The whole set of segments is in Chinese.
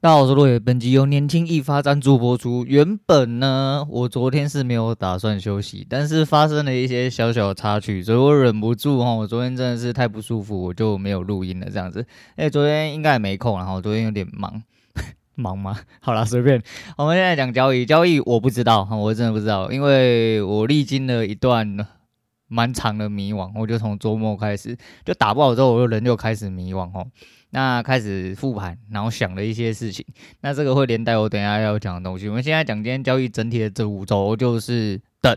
大家好，我是落叶。本集由年轻一发赞助播出。原本呢，我昨天是没有打算休息，但是发生了一些小小的插曲，所以我忍不住哈。我昨天真的是太不舒服，我就没有录音了。这样子，哎，昨天应该也没空，然后昨天有点忙，忙吗？好啦，随便。我们现在讲交易，交易我不知道，我真的不知道，因为我历经了一段蛮长的迷惘，我就从周末开始就打不好之后，我就人就开始迷惘哦。那开始复盘，然后想了一些事情。那这个会连带我等下要讲的东西。我们现在讲今天交易整体的这五周，就是等。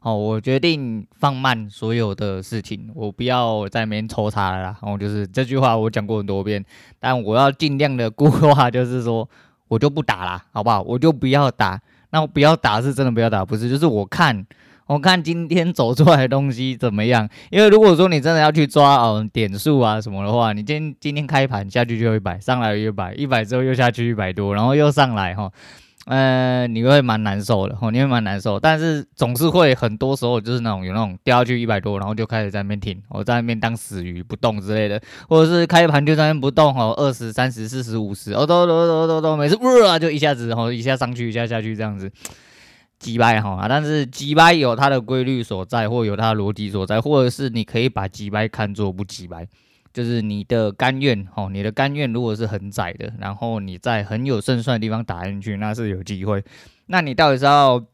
哦，我决定放慢所有的事情，我不要在那边抽查了啦。然后就是这句话我讲过很多遍，但我要尽量的固化，就是说我就不打了，好不好？我就不要打。那我不要打是真的不要打，不是，就是我看。我看今天走出来的东西怎么样？因为如果说你真的要去抓哦点数啊什么的话，你今天今天开盘下去就一百，上来又一百，一百之后又下去一百多，然后又上来哈，呃，你会蛮难受的，吼你会蛮难受。但是总是会很多时候就是那种有那种掉下去一百多，然后就开始在那边停，我在那边当死鱼不动之类的，或者是开盘就在那边不动哦，二十、三十、四十、五十，哦都都都都都，每次哇就一下子然后一下上去一下下去这样子。击败哈，但是击败有它的规律所在，或有它的逻辑所在，或者是你可以把击败看作不击败，就是你的甘愿哈，你的甘愿如果是很窄的，然后你在很有胜算的地方打进去，那是有机会。那你到底是要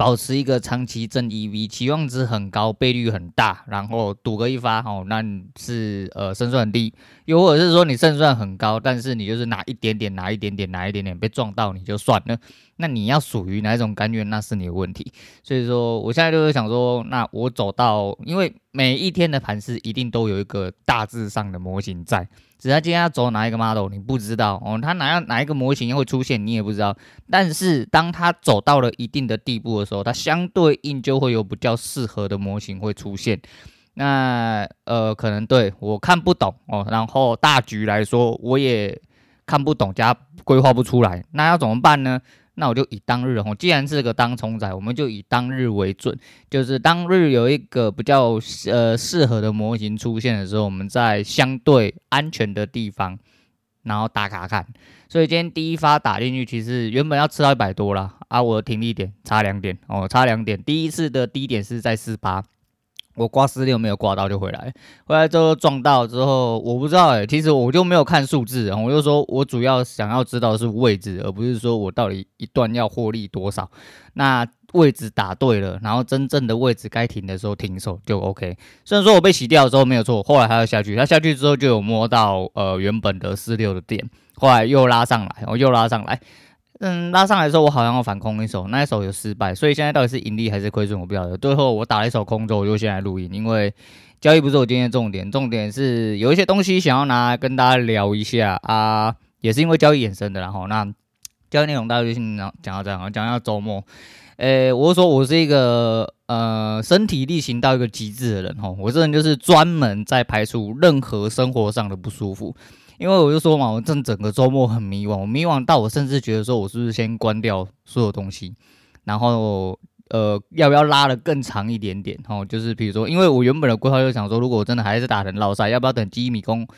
保持一个长期正 EV，期望值很高，倍率很大，然后赌个一发哦，那是呃胜算很低，又或者是说你胜算很高，但是你就是拿一点点，拿一点点，拿一点点被撞到你就算了。那你要属于哪一种甘愿，那是你的问题。所以说，我现在就是想说，那我走到，因为每一天的盘势一定都有一个大致上的模型在，只是他今天要走哪一个 model，你不知道哦。他哪样哪一个模型会出现，你也不知道。但是当他走到了一定的地步的时候，它相对应就会有比较适合的模型会出现。那呃，可能对我看不懂哦，然后大局来说，我也看不懂加规划不出来，那要怎么办呢？那我就以当日哦，既然是个当冲仔，我们就以当日为准，就是当日有一个比较呃适合的模型出现的时候，我们在相对安全的地方，然后打卡看。所以今天第一发打进去，其实原本要吃到一百多啦，啊，我的停利点差两点哦，差两点。第一次的低点是在四八。我挂四六没有挂到就回来，回来之后撞到之后，我不知道哎、欸，其实我就没有看数字，我就说我主要想要知道是位置，而不是说我到底一段要获利多少。那位置打对了，然后真正的位置该停的时候停手就 OK。虽然说我被洗掉的时候没有错，后来还要下去，他下去之后就有摸到呃原本的四六的点，后来又拉上来，我又拉上来。嗯，拉上来的时候，我好像要反空一手，那一手有失败，所以现在到底是盈利还是亏损，我不晓得。最后我打了一手空之后，我就先来录音，因为交易不是我今天的重点，重点是有一些东西想要拿来跟大家聊一下啊，也是因为交易衍生的，然后那交易内容大家就先讲到这样，讲到周末，诶，我说我是一个呃身体力行到一个极致的人吼，我这人就是专门在排除任何生活上的不舒服。因为我就说嘛，我正整个周末很迷惘，我迷惘到我甚至觉得说，我是不是先关掉所有东西，然后呃，要不要拉的更长一点点？哦，就是比如说，因为我原本的规划就想说，如果我真的还是打成老赛，要不要等记忆迷宫？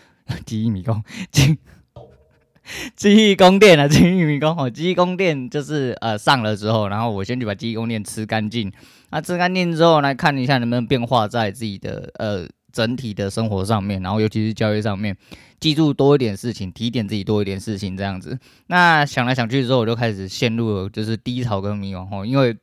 记忆迷宫，记记忆宫殿啊，记忆迷宫哦，记忆宫殿就是呃上了之后，然后我先去把记忆宫殿吃干净，那吃干净之后来看一下能不能变化在自己的呃。整体的生活上面，然后尤其是交易上面，记住多一点事情，提点自己多一点事情，这样子。那想来想去之后，我就开始陷入了就是低潮跟迷惘吼。因为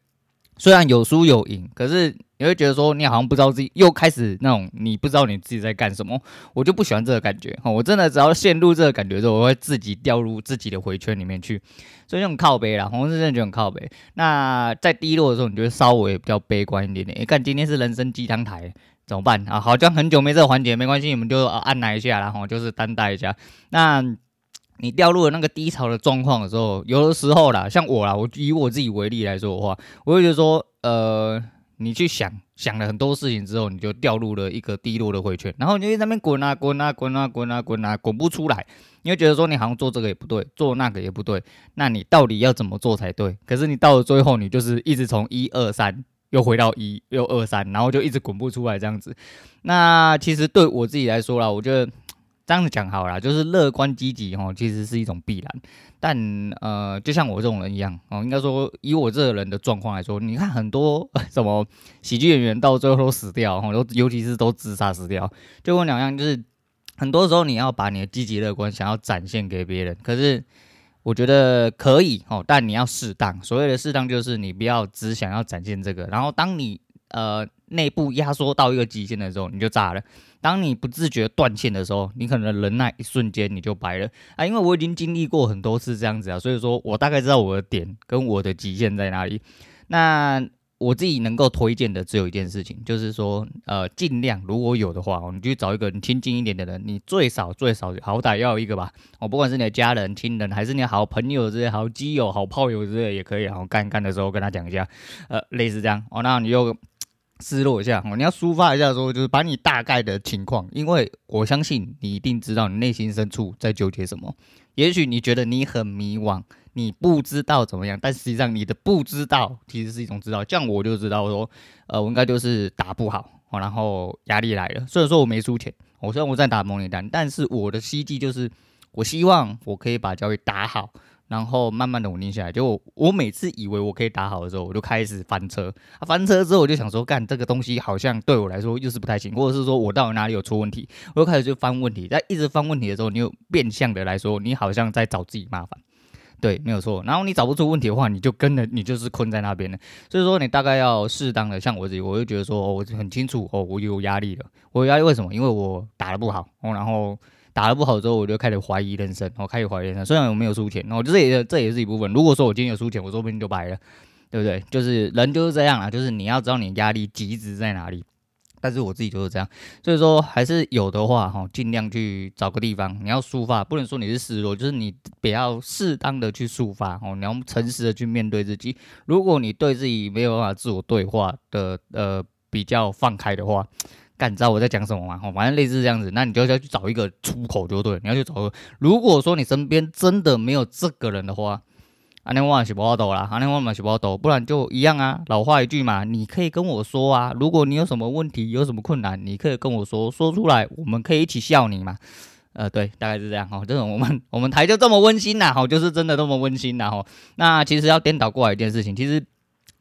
虽然有输有赢，可是你会觉得说你好像不知道自己又开始那种你不知道你自己在干什么。我就不喜欢这个感觉吼。我真的只要陷入这个感觉之后，我会自己掉入自己的回圈里面去。所以这种靠北啦，红是真的就很靠北。那在低落的时候，你就会稍微比较悲观一点点。你看今天是人生鸡汤台。怎么办啊？好像很久没这个环节，没关系，你们就按耐一下，然后就是担待一下。那你掉入了那个低潮的状况的时候，有的时候啦，像我啦，我以我自己为例来说的话，我会觉得说，呃，你去想想了很多事情之后，你就掉入了一个低落的回圈，然后你就在那边滚啊滚啊滚啊滚啊滚啊滚不出来，你会觉得说，你好像做这个也不对，做那个也不对，那你到底要怎么做才对？可是你到了最后，你就是一直从一二三。又回到一，又二三，然后就一直滚不出来这样子。那其实对我自己来说啦，我觉得这样子讲好了，就是乐观积极哦，其实是一种必然。但呃，就像我这种人一样哦，应该说以我这个人的状况来说，你看很多 什么喜剧演员到最后都死掉哦，都尤其是都自杀死掉，就跟我两样，就是很多时候你要把你的积极乐观想要展现给别人，可是我觉得可以哦，但你要适当。所谓的适当，就是你不要只想要展现这个，然后当你呃。内部压缩到一个极限的时候，你就炸了。当你不自觉断线的时候，你可能忍那一瞬间你就白了啊！因为我已经经历过很多次这样子啊，所以说我大概知道我的点跟我的极限在哪里。那我自己能够推荐的只有一件事情，就是说，呃，尽量如果有的话，你就找一个你亲近一点的人，你最少最少好歹要一个吧。哦，不管是你的家人、亲人，还是你的好朋友之类、好基友、好炮友之类也可以。然后干干的时候跟他讲一下，呃，类似这样哦，那你又。失落一下哦，你要抒发一下，说就是把你大概的情况，因为我相信你一定知道你内心深处在纠结什么。也许你觉得你很迷惘，你不知道怎么样，但实际上你的不知道其实是一种知道。这样我就知道说，呃，我应该就是打不好，然后压力来了。虽然说我没输钱，我虽然我在打模拟单，但是我的希冀就是，我希望我可以把交易打好。然后慢慢的稳定下来，就我，我每次以为我可以打好的时候，我就开始翻车。啊，翻车之后我就想说，干这个东西好像对我来说又是不太行，或者是说我到底哪里有出问题，我就开始就翻问题。在一直翻问题的时候，你又变相的来说，你好像在找自己麻烦。对，没有错。然后你找不出问题的话，你就跟着你就是困在那边了。所以说你大概要适当的，像我自己，我就觉得说，哦，我很清楚，哦，我有压力了。我有压力为什么？因为我打得不好，哦，然后。打得不好之后，我就开始怀疑人生，我开始怀疑人生。虽然我没有输钱，然后这也这也是一部分。如果说我今天有输钱，我说不定就白了，对不对？就是人就是这样啊，就是你要知道你压力极值在哪里。但是我自己就是这样，所以说还是有的话哈，尽量去找个地方，你要抒发，不能说你是失落，就是你比较适当的去抒发哦，你要诚实的去面对自己。如果你对自己没有办法自我对话的，呃，比较放开的话。干，你知道我在讲什么吗？反正类似这样子，那你就要去找一个出口就对。你要去找个，如果说你身边真的没有这个人的话，阿内瓦是不好抖啦，阿内瓦嘛是不好抖，不然就一样啊。老话一句嘛，你可以跟我说啊，如果你有什么问题，有什么困难，你可以跟我说，说出来，我们可以一起笑你嘛。呃，对，大概是这样哈。这种我们我们台就这么温馨呐，哈，就是真的这么温馨呐，哈。那其实要颠倒过来一件事情，其实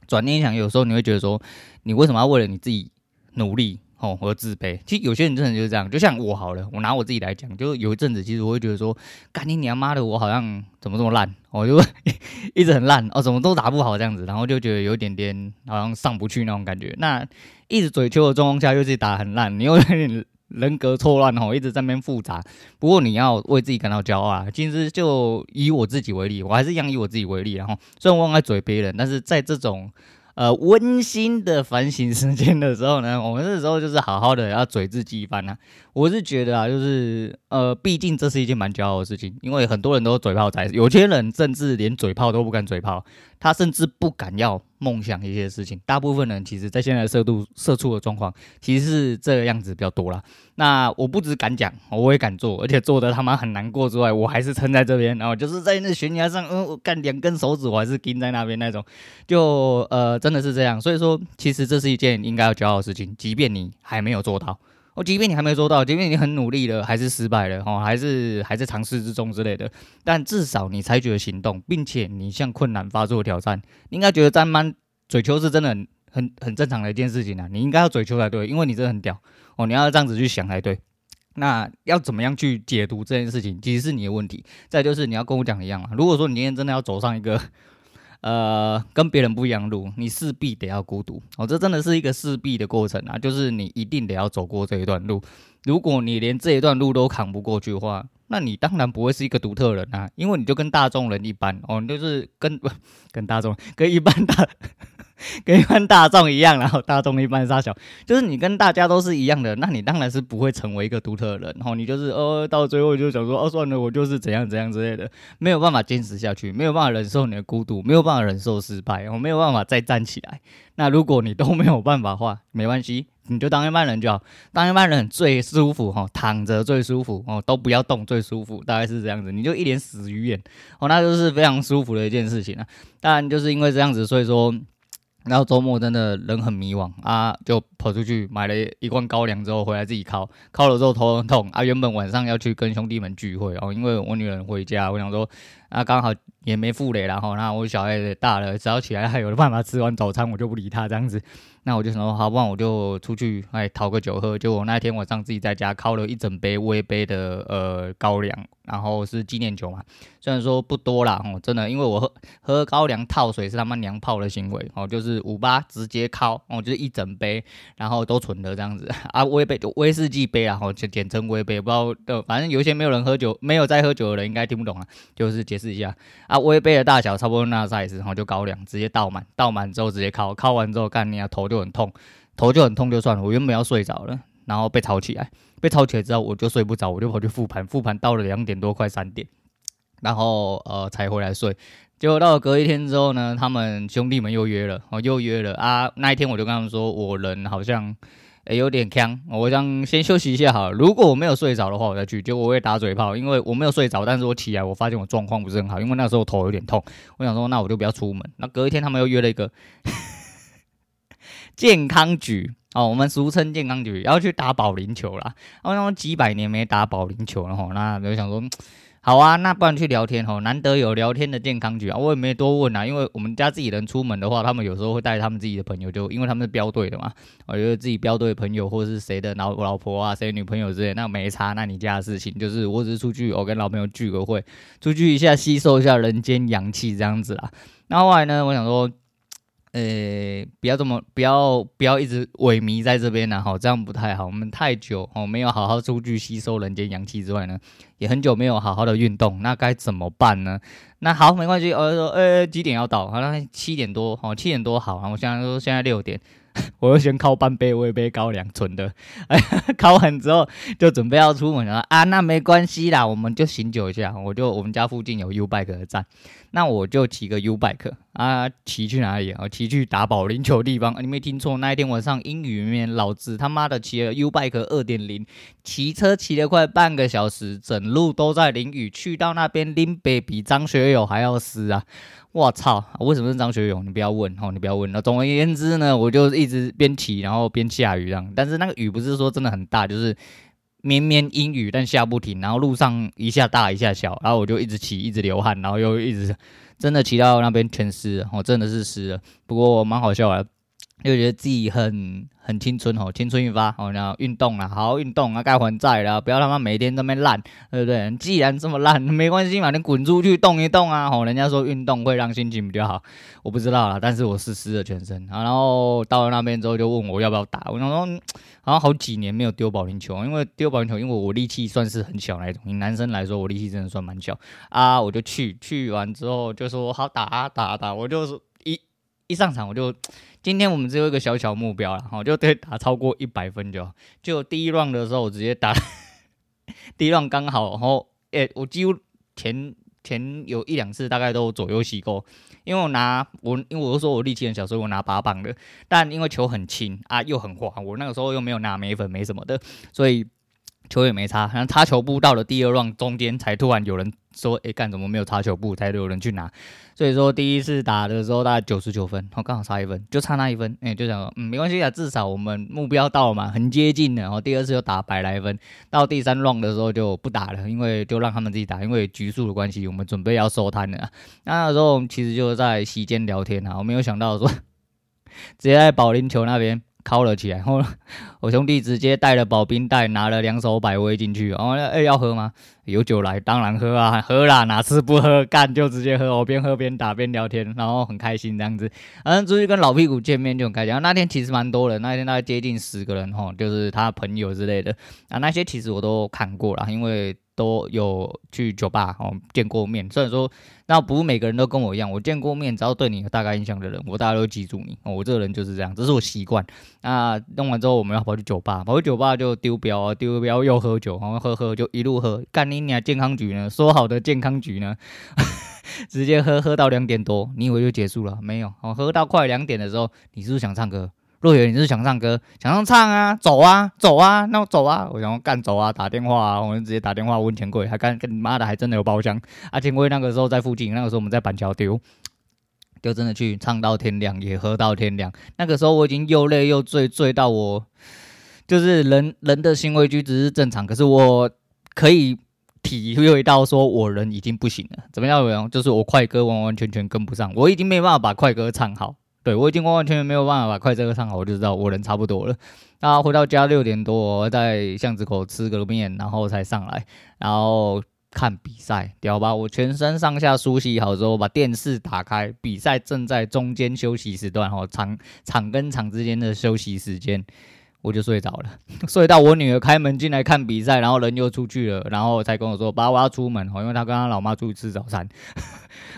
转念一想，有时候你会觉得说，你为什么要为了你自己努力？哦，和自卑，其实有些人真的就是这样，就像我好了，我拿我自己来讲，就是有一阵子，其实我会觉得说，干你娘妈的，我好像怎么这么烂，我就 一直很烂哦，怎么都打不好这样子，然后就觉得有点点好像上不去那种感觉。那一直嘴求的状况下，又自己打很烂，你又 有点人格错乱哦，一直在那边复杂。不过你要为自己感到骄傲啊！其实就以我自己为例，我还是一样以我自己为例，然后虽然我爱嘴别人，但是在这种。呃，温馨的反省时间的时候呢，我们这时候就是好好的要嘴自己一番呐、啊。我是觉得啊，就是呃，毕竟这是一件蛮骄傲的事情，因为很多人都嘴炮在，有些人甚至连嘴炮都不敢嘴炮，他甚至不敢要梦想一些事情。大部分人其实，在现在社度社畜的状况，其实是这个样子比较多啦。那我不只敢讲，我也敢做，而且做的他妈很难过之外，我还是撑在这边，然后就是在那悬崖上，嗯，我干两根手指，我还是钉在那边那种，就呃，真的是这样。所以说，其实这是一件应该要骄傲的事情，即便你还没有做到。哦，即便你还没做到，即便你很努力了，还是失败了，哦，还是还在尝试之中之类的，但至少你采取了行动，并且你向困难发出了挑战，你应该觉得这样嘴球是真的很很很正常的一件事情啊，你应该要嘴球才对，因为你真的很屌哦，你要这样子去想才对。那要怎么样去解读这件事情，其实是你的问题。再就是你要跟我讲一样啊，如果说你今天真的要走上一个。呃，跟别人不一样路，你势必得要孤独哦，这真的是一个势必的过程啊，就是你一定得要走过这一段路。如果你连这一段路都扛不过去的话，那你当然不会是一个独特人啊，因为你就跟大众人一般哦，你就是跟 跟大众跟一般大。跟一般大众一样，然后大众一般杀小，就是你跟大家都是一样的，那你当然是不会成为一个独特的人。然后你就是哦，到最后就想说哦，算了，我就是怎样怎样之类的，没有办法坚持下去，没有办法忍受你的孤独，没有办法忍受失败，我没有办法再站起来。那如果你都没有办法的话，没关系，你就当一般人就好，当一般人最舒服哈，躺着最舒服哦，都不要动最舒服，大概是这样子，你就一脸死鱼眼哦，那就是非常舒服的一件事情啊。当然就是因为这样子，所以说。然后周末真的人很迷惘啊，就跑出去买了一罐高粱之后回来自己烤，烤了之后头很痛啊。原本晚上要去跟兄弟们聚会哦，因为我女人回家，我想说啊刚好也没负累，然后那我小孩也大了，只要起来还有办法吃完早餐，我就不理他这样子。那我就想说，好，不然我就出去哎讨个酒喝。就我那天晚上自己在家烤了一整杯微杯的呃高粱，然后是纪念酒嘛，虽然说不多啦哦，真的，因为我喝喝高粱套水是他妈娘炮的行为哦，就是五八直接烤哦，就是一整杯，然后都存的这样子 啊，微杯就威士忌杯啊，哦就简称微杯，不知道的，反正有些没有人喝酒，没有在喝酒的人应该听不懂啊，就是简试一下啊，微杯的大小差不多那 size，然后就高粱直接倒满，倒满之后直接烤，烤完之后干你啊头就。很痛，头就很痛就算了。我原本要睡着了，然后被吵起来，被吵起来之后我就睡不着，我就跑去复盘，复盘到了两点多快三点，然后呃才回来睡。结果到了隔一天之后呢，他们兄弟们又约了，哦又约了啊。那一天我就跟他们说，我人好像有点呛，我想先休息一下好了。如果我没有睡着的话，我再去。结果我会打嘴炮，因为我没有睡着，但是我起来我发现我状况不是很好，因为那时候头有点痛。我想说，那我就不要出门。那隔一天他们又约了一个。健康局哦，我们俗称健康局，要去打保龄球啦。我想几百年没打保龄球了吼，那我想说，好啊，那不然去聊天吼，难得有聊天的健康局啊，我也没多问啊，因为我们家自己人出门的话，他们有时候会带他们自己的朋友，就因为他们是标队的嘛，我觉得自己标队的朋友或是谁的老老婆啊，谁女朋友之类，那没差，那你家的事情，就是我只是出去，我跟老朋友聚个会，出去一下吸收一下人间阳气这样子啦。那后来呢，我想说。呃、不要这么，不要不要一直萎靡在这边呢，哈，这样不太好。我们太久哦，没有好好出去吸收人间阳气之外呢，也很久没有好好的运动，那该怎么办呢？那好，没关系，我就说，呃、几点要到？好像七点多，哦，七点多好。我现在说现在六点。我又先靠半杯微杯高粱醇的，哎，靠完之后就准备要出门了啊，那没关系啦，我们就醒酒一下，我就我们家附近有 U bike 的站，那我就骑个 U bike 啊，骑去哪里啊？骑去打保龄球地方，你没听错，那一天晚上英语里面老子他妈的骑了 U bike 二点零，骑车骑了快半个小时，整路都在淋雨，去到那边淋北比张学友还要湿啊！我操！为什么是张学友？你不要问哦，你不要问。那总而言之呢，我就一直边骑，然后边下雨这样。但是那个雨不是说真的很大，就是绵绵阴雨，但下不停。然后路上一下大一下小，然后我就一直骑，一直流汗，然后又一直真的骑到那边全湿了，我真的是湿了。不过蛮好笑的。又觉得自己很很青春哦，青春一发哦，然后运动了，好好运动啊，该还债了，不要他妈每天都没烂，对不对？既然这么烂，没关系嘛，你滚出去动一动啊！吼，人家说运动会让心情比较好，我不知道啦，但是我是湿了全身啊。然后到了那边之后就问我要不要打，我想说好像好几年没有丢保龄球，因为丢保龄球，因为我力气算是很小那种，以男生来说我力气真的算蛮小啊。我就去，去完之后就说好打啊打啊打，我就是一一上场我就。今天我们只有一个小小目标了，哈，就对打超过一百分就好。就第一 round 的时候，我直接打 第一 round 刚好，然后诶，我几乎前前有一两次大概都左右洗沟，因为我拿我因为我说我力气很小，所以我拿八磅的，但因为球很轻啊，又很滑，我那个时候又没有拿眉粉没什么的，所以。球也没差，然后擦球布到了第二 round 中间才突然有人说：“哎、干怎么没有擦球布？”才有人去拿。所以说第一次打的时候大概九十九分，我刚好差一分，就差那一分。哎、就想说，嗯，没关系啊，至少我们目标到了嘛，很接近的。然后第二次又打百来分，到第三 round 的时候就不打了，因为就让他们自己打，因为局数的关系，我们准备要收摊了。那，那时候我们其实就在席间聊天啊，我没有想到说 直接在保龄球那边。掏了起来，然后 我兄弟直接带了保冰袋，拿了两手百威进去。哦哎、要喝吗？有酒来，当然喝啊，喝啦，哪次不喝？干就直接喝。我边喝边打边聊天，然后很开心这样子。反正出去跟老屁股见面就很开心。那天其实蛮多人，那天大概接近十个人哈，就是他朋友之类的啊。那些其实我都看过了，因为。都有去酒吧哦见过面，虽然说那不是每个人都跟我一样，我见过面，只要对你有大概印象的人，我大概都记住你。我这个人就是这样，这是我习惯。那弄完之后，我们要跑去酒吧，跑去酒吧就丢标啊，丢标又喝酒，然后喝喝就一路喝。干你娘健康局呢？说好的健康局呢？直接喝喝到两点多，你以为就结束了？没有，哦，喝到快两点的时候，你是不是想唱歌？若远，你是想唱歌，想唱唱啊，走啊，走啊，那我走啊，我想要干走啊，打电话啊，我就直接打电话问钱柜，还干跟你妈的，还真的有包厢。啊，钱柜那个时候在附近，那个时候我们在板桥丢，就真的去唱到天亮，也喝到天亮。那个时候我已经又累又醉，醉到我就是人人的行为举止是正常，可是我可以体会到说我人已经不行了。怎么样？就是我快歌完完全全跟不上，我已经没办法把快歌唱好。对，我已经完完全全没有办法把快歌唱好，我就知道我人差不多了。那回到家六点多，在巷子口吃个面，然后才上来，然后。看比赛，屌吧！我全身上下梳洗好之后，把电视打开，比赛正在中间休息时段，哈，场场跟场之间的休息时间，我就睡着了，睡到我女儿开门进来看比赛，然后人又出去了，然后才跟我说：“爸，我要出门，哦，因为他跟他老妈出去吃早餐。”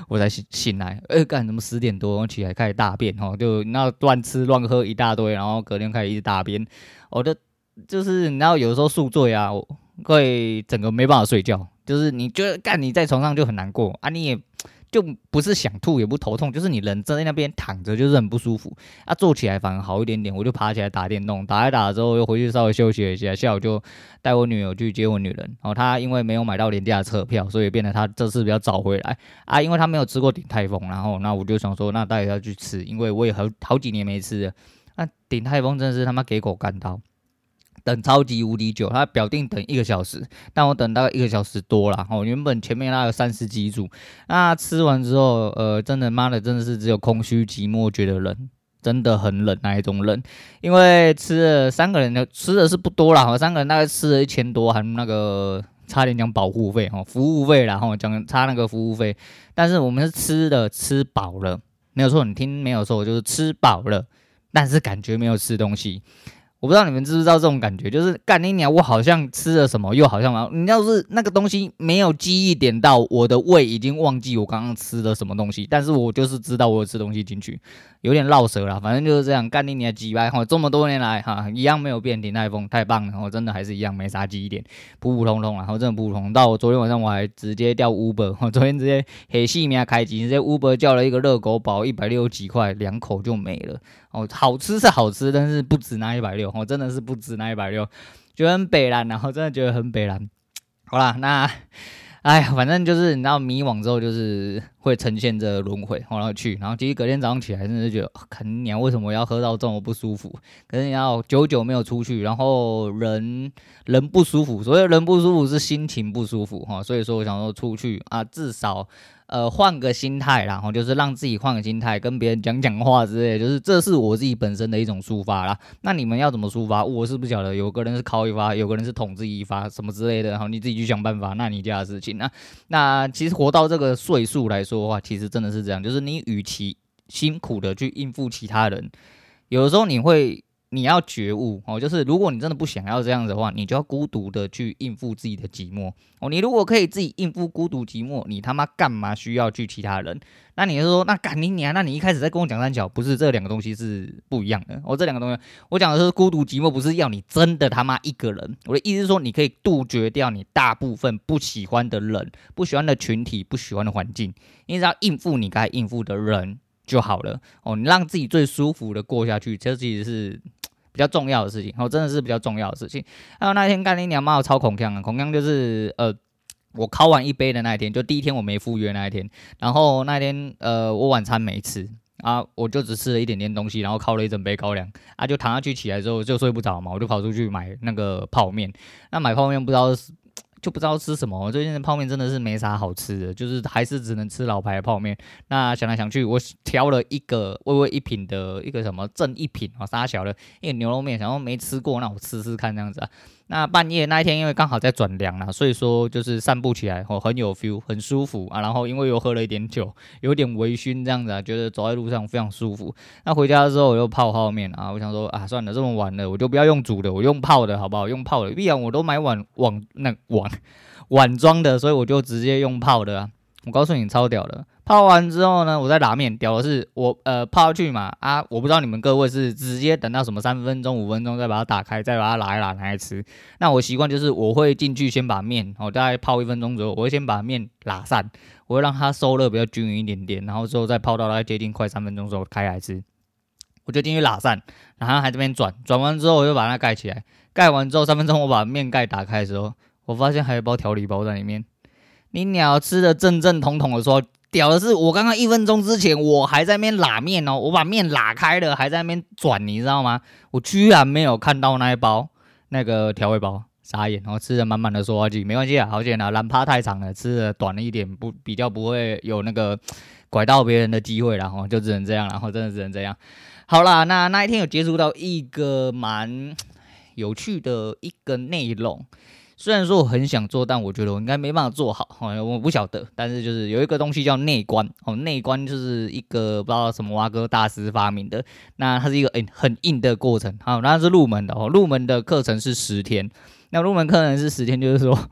我才醒醒来，哎、干什么？十点多起来开始大便，哈，就那乱吃乱喝一大堆，然后隔天开始一直大便，我的就是你知道，有时候宿醉啊，会整个没办法睡觉。就是你觉得干你在床上就很难过啊，你也就不是想吐也不头痛，就是你人站在那边躺着就是很不舒服啊，坐起来反而好一点点，我就爬起来打电动，打一打之后又回去稍微休息一下，下午就带我女友去接我女人，然后她因为没有买到廉价车票，所以变得她这次比较早回来啊，因为她没有吃过鼎泰丰，然后那我就想说那带她去吃，因为我也好好几年没吃了，那鼎泰丰真的是他妈给狗干到。等超级无敌久，他表定等一个小时，但我等大概一个小时多了。哦，原本前面那有三十几组，那吃完之后，呃，真的妈的，真的是只有空虚寂寞，觉得冷，真的很冷那一种冷。因为吃了三个人的吃的是不多啦，三个人大概吃了一千多，还那个差点讲保护费哈，服务费啦，然后讲差那个服务费。但是我们是吃的吃饱了，没有错，你听没有错，就是吃饱了，但是感觉没有吃东西。我不知道你们知不知道这种感觉，就是干你娘，我好像吃了什么，又好像。你要是那个东西没有记忆点到，我的胃已经忘记我刚刚吃了什么东西，但是我就是知道我有吃东西进去，有点绕舌了。反正就是这样，干你娘几百哈，这么多年来哈，一样没有变，鼎泰丰太棒了，我真的还是一样没啥记忆点，普普通通，然后真的普普通通。到我昨天晚上我还直接叫 Uber，我昨天直接黑细面开机，直接 Uber 叫了一个热狗堡，一百六几块，两口就没了。哦，好吃是好吃，但是不止那一百六，我真的是不止那一百六，觉得很北烂，然后真的觉得很北烂。好啦，那，哎，反正就是你知道迷惘之后，就是会呈现这轮回，然后去，然后其实隔天早上起来，真的是觉得，肯定娘为什么要喝到这么不舒服？可是你要久久没有出去，然后人人不舒服，所以人不舒服是心情不舒服哈，所以说我想说出去啊，至少。呃，换个心态，然后就是让自己换个心态，跟别人讲讲话之类，就是这是我自己本身的一种抒发啦。那你们要怎么抒发？我是不晓得，有个人是靠一发，有个人是统治一发，什么之类的，然后你自己去想办法，那你家的事情。那那其实活到这个岁数来说的话，其实真的是这样，就是你与其辛苦的去应付其他人，有的时候你会。你要觉悟哦，就是如果你真的不想要这样子的话，你就要孤独的去应付自己的寂寞哦。你如果可以自己应付孤独寂寞，你他妈干嘛需要去其他人？那你就说，那干你娘，那你一开始在跟我讲三角，不是这两个东西是不一样的哦。这两个东西，我讲的是孤独寂寞，不是要你真的他妈一个人。我的意思是说，你可以杜绝掉你大部分不喜欢的人、不喜欢的群体、不喜欢的环境，你只要应付你该应付的人就好了哦。你让自己最舒服的过下去，这其实是。比较重要的事情，哦，真的是比较重要的事情。还有那天干你娘骂，我超恐锵啊！恐锵就是呃，我考完一杯的那一天，就第一天我没赴约那一天。然后那天呃，我晚餐没吃啊，我就只吃了一点点东西，然后靠了一整杯高粱啊，就躺下去起来之后就睡不着嘛，我就跑出去买那个泡面。那买泡面不知道是。就不知道吃什么，最近的泡面真的是没啥好吃的，就是还是只能吃老牌的泡面。那想来想去，我挑了一个微微一品的一个什么正一品啊，沙小的一个牛肉面，然后没吃过，那我吃吃看这样子啊。那半夜那一天，因为刚好在转凉了，所以说就是散步起来哦，很有 feel，很舒服啊。然后因为又喝了一点酒，有点微醺这样子啊，觉得走在路上非常舒服。那回家的时候我又泡泡面啊，我想说啊，算了，这么晚了，我就不要用煮的，我用泡的好不好？用泡的，必然我都买碗碗那碗碗装的，所以我就直接用泡的啊。我告诉你，超屌的。泡完之后呢，我再拉面。屌的是我呃泡去嘛啊，我不知道你们各位是直接等到什么三分钟五分钟再把它打开，再把它拉一拉拿来吃。那我习惯就是我会进去先把面，我大概泡一分钟左右，我会先把面拉散，我会让它收热比较均匀一点点，然后之后再泡到大概接近快三分钟之后开来吃。我就进去拉散，然后还这边转，转完之后我就把它盖起来，盖完之后三分钟我把面盖打开的时候，我发现还有一包调理包在里面。你鸟吃的正正统统的说。屌的是，我刚刚一分钟之前我还在那边拉面哦，我把面拉开了，还在那边转，你知道吗？我居然没有看到那一包那个调味包，傻眼。然后吃的满满的塑化剂，没关系啊，好险啊，懒趴太长了，吃的短了一点，不比较不会有那个拐到别人的机会，然后就只能这样，然后真的只能这样。好啦，那那一天有接触到一个蛮有趣的一个内容。虽然说我很想做，但我觉得我应该没办法做好。哦，我不晓得，但是就是有一个东西叫内观。哦，内观就是一个不知道什么蛙哥大师发明的。那它是一个很很硬的过程。好，那是入门的哦。入门的课程是十天。那入门课程是十天，就是说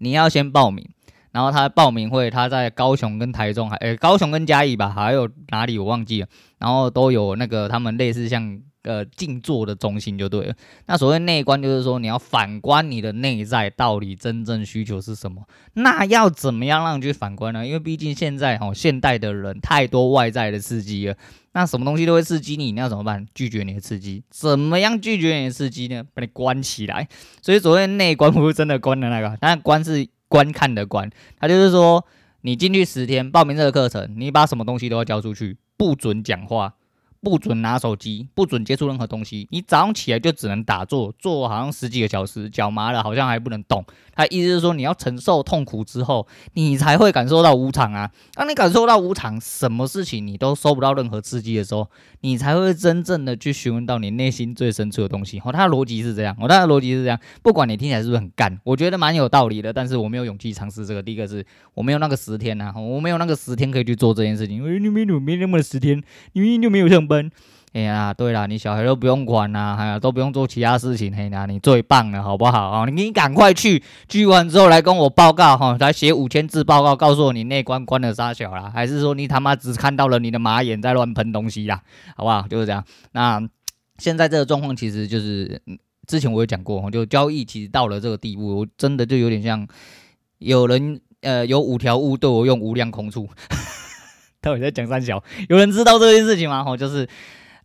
你要先报名，然后他报名会他在高雄跟台中还，诶，高雄跟嘉义吧，还有哪里我忘记了。然后都有那个他们类似像。呃，静坐的中心就对了。那所谓内观，就是说你要反观你的内在到底真正需求是什么。那要怎么样让你去反观呢？因为毕竟现在哈，现代的人太多外在的刺激了。那什么东西都会刺激你，你要怎么办？拒绝你的刺激。怎么样拒绝你的刺激呢？把你关起来。所以所谓内观，不是真的关的那个，但观是观看的观。它就是说，你进去十天报名这个课程，你把什么东西都要交出去，不准讲话。不准拿手机，不准接触任何东西。你早上起来就只能打坐，坐好像十几个小时，脚麻了好像还不能动。他意思是说，你要承受痛苦之后，你才会感受到无常啊。当你感受到无常，什么事情你都收不到任何刺激的时候，你才会真正的去询问到你内心最深处的东西。哦，他的逻辑是这样，哦，他的逻辑是这样。不管你听起来是不是很干，我觉得蛮有道理的，但是我没有勇气尝试这个。第一个是我没有那个十天呐，我没有那个十天可以去做这件事情。因为你没有没那么十天，你明明就没有上班。哎呀，对啦，你小孩都不用管呐，哎呀，都不用做其他事情，嘿呀，你最棒了，好不好啊？你赶快去，去完之后来跟我报告哈，来写五千字报告，告诉我你内关关了啥小啦，还是说你他妈只看到了你的马眼在乱喷东西啦，好不好？就是这样。那现在这个状况其实就是，之前我有讲过，就交易其实到了这个地步，我真的就有点像有人呃有五条悟对我用无量空处。到底在讲三小？有人知道这件事情吗？吼，就是，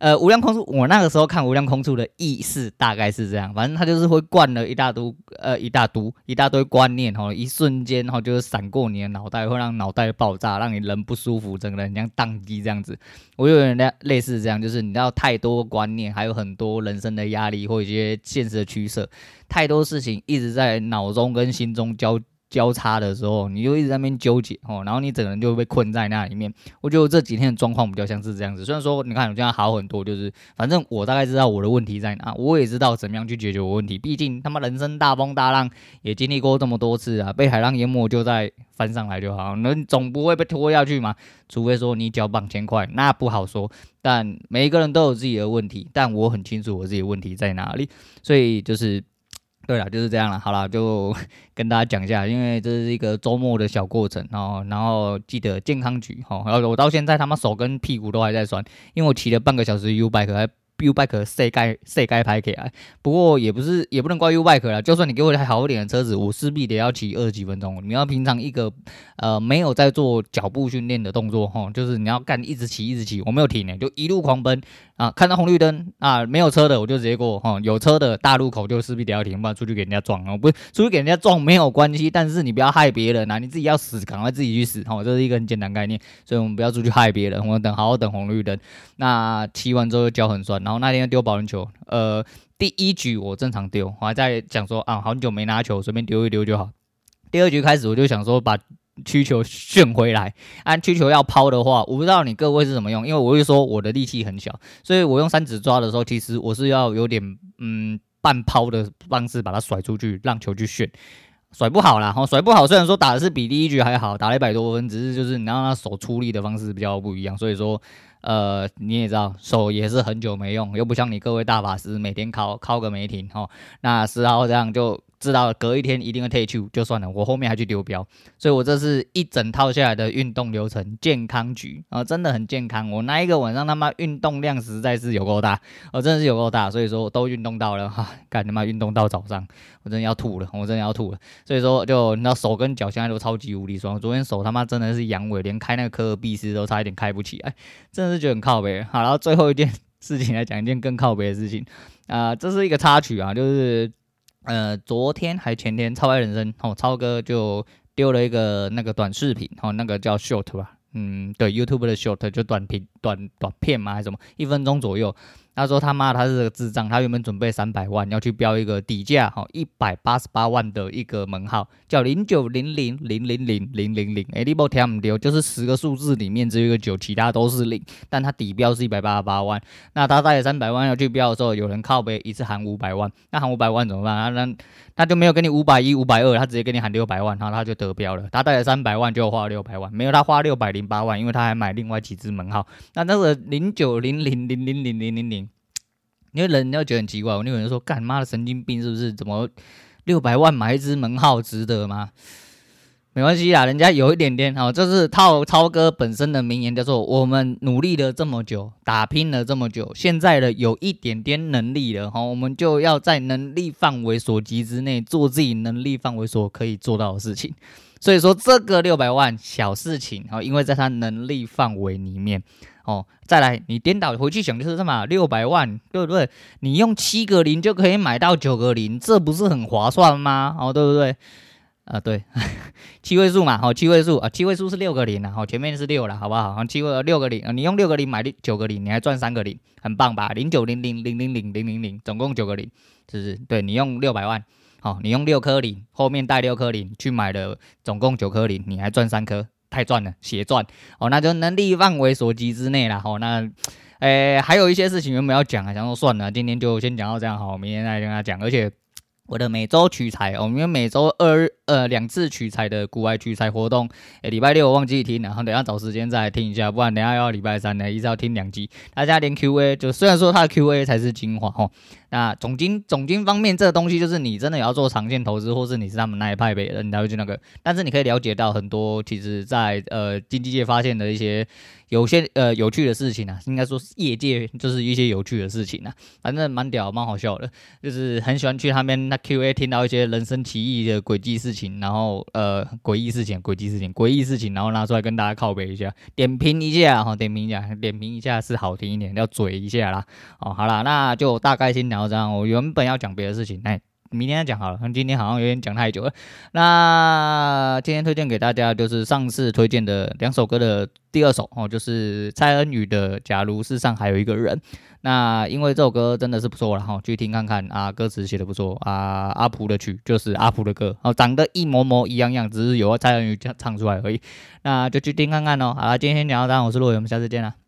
呃，无量空处。我那个时候看无量空处的意思大概是这样，反正他就是会灌了一大堆，呃，一大堆一大堆观念，吼，一瞬间，吼，就是闪过你的脑袋，会让脑袋爆炸，让你人不舒服，整个人像宕机这样子。我有点类类似这样，就是你知道太多观念，还有很多人生的压力或一些现实的取舍，太多事情一直在脑中跟心中交。交叉的时候，你就一直在那边纠结哦，然后你整个人就会被困在那里面。我觉得这几天的状况比较像是这样子。虽然说你看我这样好很多，就是反正我大概知道我的问题在哪，我也知道怎么样去解决我问题。毕竟他妈人生大风大浪也经历过这么多次啊，被海浪淹没就再翻上来就好，那总不会被拖下去嘛。除非说你脚绑千块，那不好说。但每一个人都有自己的问题，但我很清楚我自己的问题在哪里，所以就是。对了，就是这样了。好了，就 跟大家讲一下，因为这是一个周末的小过程哦。然后记得健康局哦。然后我到现在他妈手跟屁股都还在酸，因为我骑了半个小时 U bike 还。U-bike 谁该谁该拍起来？不过也不是，也不能怪 U-bike 啦。就算你给我一台好一点的车子，我势必得要骑二十几分钟。你要平常一个呃没有在做脚步训练的动作哈，就是你要干一直骑一直骑，我没有停呢，就一路狂奔啊！看到红绿灯啊，没有车的我就直接过哈，有车的大路口就势必得要停，不然出去给人家撞哦，不是出去给人家撞没有关系，但是你不要害别人啊，你自己要死赶快自己去死哈，这是一个很简单概念，所以我们不要出去害别人，我们等好好等红绿灯。那骑完之后脚很酸。然后那天丢保龄球，呃，第一局我正常丢，我还在讲说啊，好久没拿球，随便丢一丢就好。第二局开始我就想说把曲球旋回来，按曲球要抛的话，我不知道你各位是怎么用，因为我会说我的力气很小，所以我用三指抓的时候，其实我是要有点嗯半抛的方式把它甩出去，让球去旋，甩不好啦，甩不好。虽然说打的是比第一局还好，打了一百多分，只是就是你让他手出力的方式比较不一样，所以说。呃，你也知道，手也是很久没用，又不像你各位大法师每天敲敲个没停哦。那十号这样就。知道隔一天一定会退出就算了，我后面还去丢标，所以我这是一整套下来的运动流程，健康局啊，真的很健康。我那一个晚上他妈运动量实在是有够大，我真的是有够大，所以说我都运动到了 哈，干他妈运动到早上，我真的要吐了，我真的要吐了。所以说就你知道手跟脚现在都超级无力爽，昨天手他妈真的是阳痿，连开那个科尔必斯都差一点开不起来，真的是觉得很靠北。好，然后最后一件事情来讲一件更靠北的事情啊、这是一个插曲啊，就是。呃，昨天还前天，超爱人生哦，超哥就丢了一个那个短视频，哦，那个叫 short 吧，嗯，对，YouTube 的 short 就短频短短片嘛，还是什么，一分钟左右。他说他妈他是个智障，他原本准备三百万要去标一个底价哈一百八十八万的一个门号，叫零九零零零零零零零零，哎，你不听不丢，就是十个数字里面只有一个九，其他都是零，但他底标是一百八十八万。那他带了三百万要去标的时候，有人靠背一次喊五百万，那喊五百万怎么办？那他就没有给你五百一、五百二，他直接给你喊六百万，然后他就得标了。他带了三百万就花六百万，没有他花六百零八万，因为他还买另外几只门号。那那个零九零零零零零零零零。因为人要觉得很奇怪，我那个人说：“干妈的神经病是不是？怎么六百万买一支门号值得吗？”没关系啦，人家有一点点好，这是套超哥本身的名言，叫做“我们努力了这么久，打拼了这么久，现在的有一点点能力了哈，我们就要在能力范围所及之内做自己能力范围所可以做到的事情。所以说这个六百万小事情哦，因为在他能力范围里面。哦，再来，你颠倒回去想就是什么？六百万，对不对？你用七个零就可以买到九个零，这不是很划算吗？哦，对不对？啊，对，七位数嘛，好，七位数啊，七位数是六个零啊，好，前面是六了，好不好？七位六个零，你用六个零买九个零，你还赚三个零，很棒吧？零九零零零零零零零零，总共九个零，是不是？对，你用六百万，好，你用六颗零，后面带六颗零去买了，总共九颗零，你还赚三颗。太赚了，血赚哦，那就能力范围所及之内了。好，那，诶，还有一些事情原本要讲啊，想说算了，今天就先讲到这样，好，明天再跟他讲。而且我的每周取材，我们每周二呃两次取材的股外取材活动，诶，礼拜六我忘记听，然后等下找时间再来听一下，不然等下要礼拜三呢，一直要听两集。大家连 Q&A 就虽然说它的 Q&A 才是精华哦。那总经总经方面，这个东西就是你真的要做长线投资，或是你是他们那一派别的，你才会去那个。但是你可以了解到很多，其实在呃经济界发现的一些有些呃有趣的事情啊，应该说是业界就是一些有趣的事情啊，反正蛮屌，蛮好笑的，就是很喜欢去他们那 Q&A 听到一些人生奇异的诡计事情，然后呃诡异事情、诡计事情、诡异事情，然后拿出来跟大家拷贝一下，点评一下哈，点评一下，点评一下是好听一点，要嘴一下啦。哦，好啦，那就大概先聊。这样，我原本要讲别的事情，哎，明天再讲好了。今天好像有点讲太久了。那今天推荐给大家就是上次推荐的两首歌的第二首哦，就是蔡恩宇的《假如世上还有一个人》。那因为这首歌真的是不错了哈，去听看看啊，歌词写的不错啊，阿普的曲就是阿普的歌哦，长得一模模一样样，只是有蔡恩宇唱唱出来而已。那就去听看看哦。好了，今天聊到这，我是洛伟，我们下次见了。